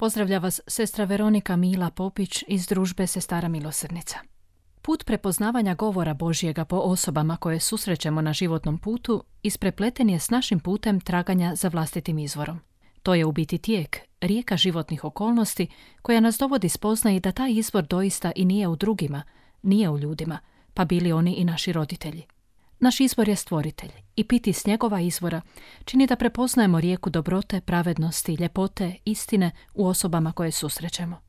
Pozdravlja vas sestra Veronika Mila Popić iz družbe Sestara Milosrnica. Put prepoznavanja govora Božjega po osobama koje susrećemo na životnom putu isprepleten je s našim putem traganja za vlastitim izvorom. To je u biti tijek, rijeka životnih okolnosti koja nas dovodi spoznaji da taj izvor doista i nije u drugima, nije u ljudima, pa bili oni i naši roditelji. Naš izvor je stvoritelj i piti s njegova izvora čini da prepoznajemo rijeku dobrote, pravednosti, ljepote, istine u osobama koje susrećemo.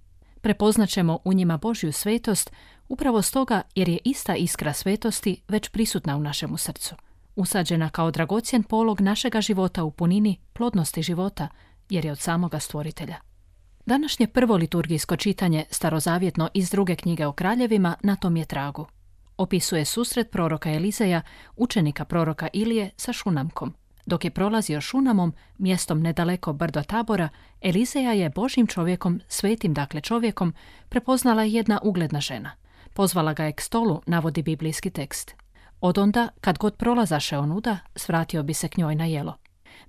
Prepoznaćemo u njima Božju svetost upravo stoga jer je ista iskra svetosti već prisutna u našemu srcu. Usađena kao dragocjen polog našega života u punini plodnosti života jer je od samoga stvoritelja. Današnje prvo liturgijsko čitanje, starozavjetno iz druge knjige o kraljevima, na tom je tragu opisuje susret proroka Elizeja, učenika proroka Ilije sa Šunamkom. Dok je prolazio Šunamom, mjestom nedaleko brdo tabora, Elizeja je Božim čovjekom, svetim dakle čovjekom, prepoznala jedna ugledna žena. Pozvala ga je k stolu, navodi biblijski tekst. Od onda, kad god prolazaše onuda, svratio bi se k njoj na jelo.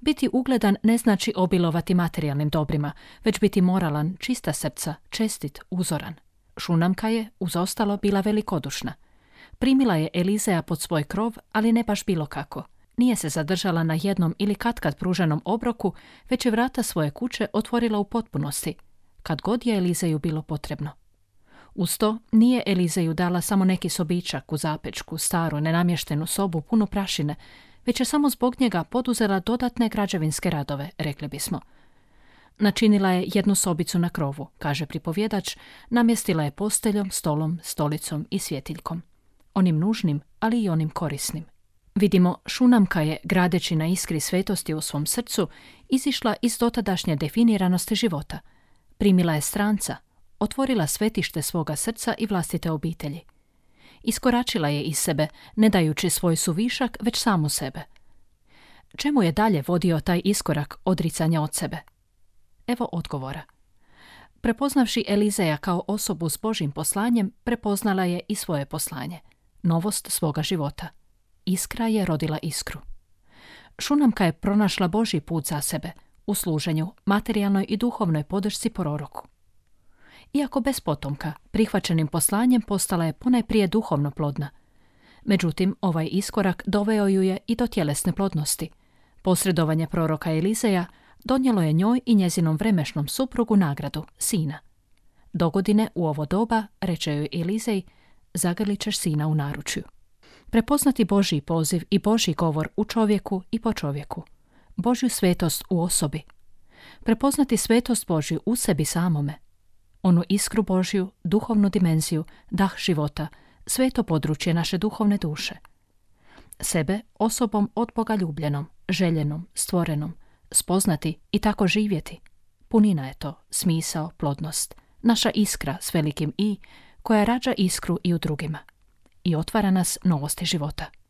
Biti ugledan ne znači obilovati materijalnim dobrima, već biti moralan, čista srca, čestit, uzoran. Šunamka je, uz ostalo, bila velikodušna. Primila je Elizeja pod svoj krov, ali ne baš bilo kako. Nije se zadržala na jednom ili katkad pruženom obroku, već je vrata svoje kuće otvorila u potpunosti, kad god je Elizeju bilo potrebno. Uz to nije Elizeju dala samo neki sobičak u zapečku, staru, nenamještenu sobu punu prašine, već je samo zbog njega poduzela dodatne građevinske radove, rekli bismo. Načinila je jednu sobicu na krovu, kaže pripovjedač, namjestila je posteljom, stolom, stolicom i svjetiljkom onim nužnim, ali i onim korisnim. Vidimo, Šunamka je, gradeći na iskri svetosti u svom srcu, izišla iz dotadašnje definiranosti života. Primila je stranca, otvorila svetište svoga srca i vlastite obitelji. Iskoračila je iz sebe, ne dajući svoj suvišak, već samu sebe. Čemu je dalje vodio taj iskorak odricanja od sebe? Evo odgovora. Prepoznavši Elizeja kao osobu s Božim poslanjem, prepoznala je i svoje poslanje – novost svoga života. Iskra je rodila iskru. Šunamka je pronašla Boži put za sebe u služenju, materijalnoj i duhovnoj podršci proroku. Iako bez potomka, prihvaćenim poslanjem postala je ponajprije duhovno plodna. Međutim, ovaj iskorak doveo ju je i do tjelesne plodnosti. Posredovanje proroka Elizeja donijelo je njoj i njezinom vremešnom suprugu nagradu, sina. Dogodine u ovo doba, reče joj Elizej, zagrlit ćeš sina u naručju. Prepoznati Božji poziv i Božji govor u čovjeku i po čovjeku. Božju svetost u osobi. Prepoznati svetost Božju u sebi samome. Onu iskru Božju, duhovnu dimenziju, dah života, sveto područje naše duhovne duše. Sebe osobom od Boga ljubljenom, željenom, stvorenom, spoznati i tako živjeti. Punina je to, smisao, plodnost, naša iskra s velikim i, koja rađa iskru i u drugima i otvara nas novosti života.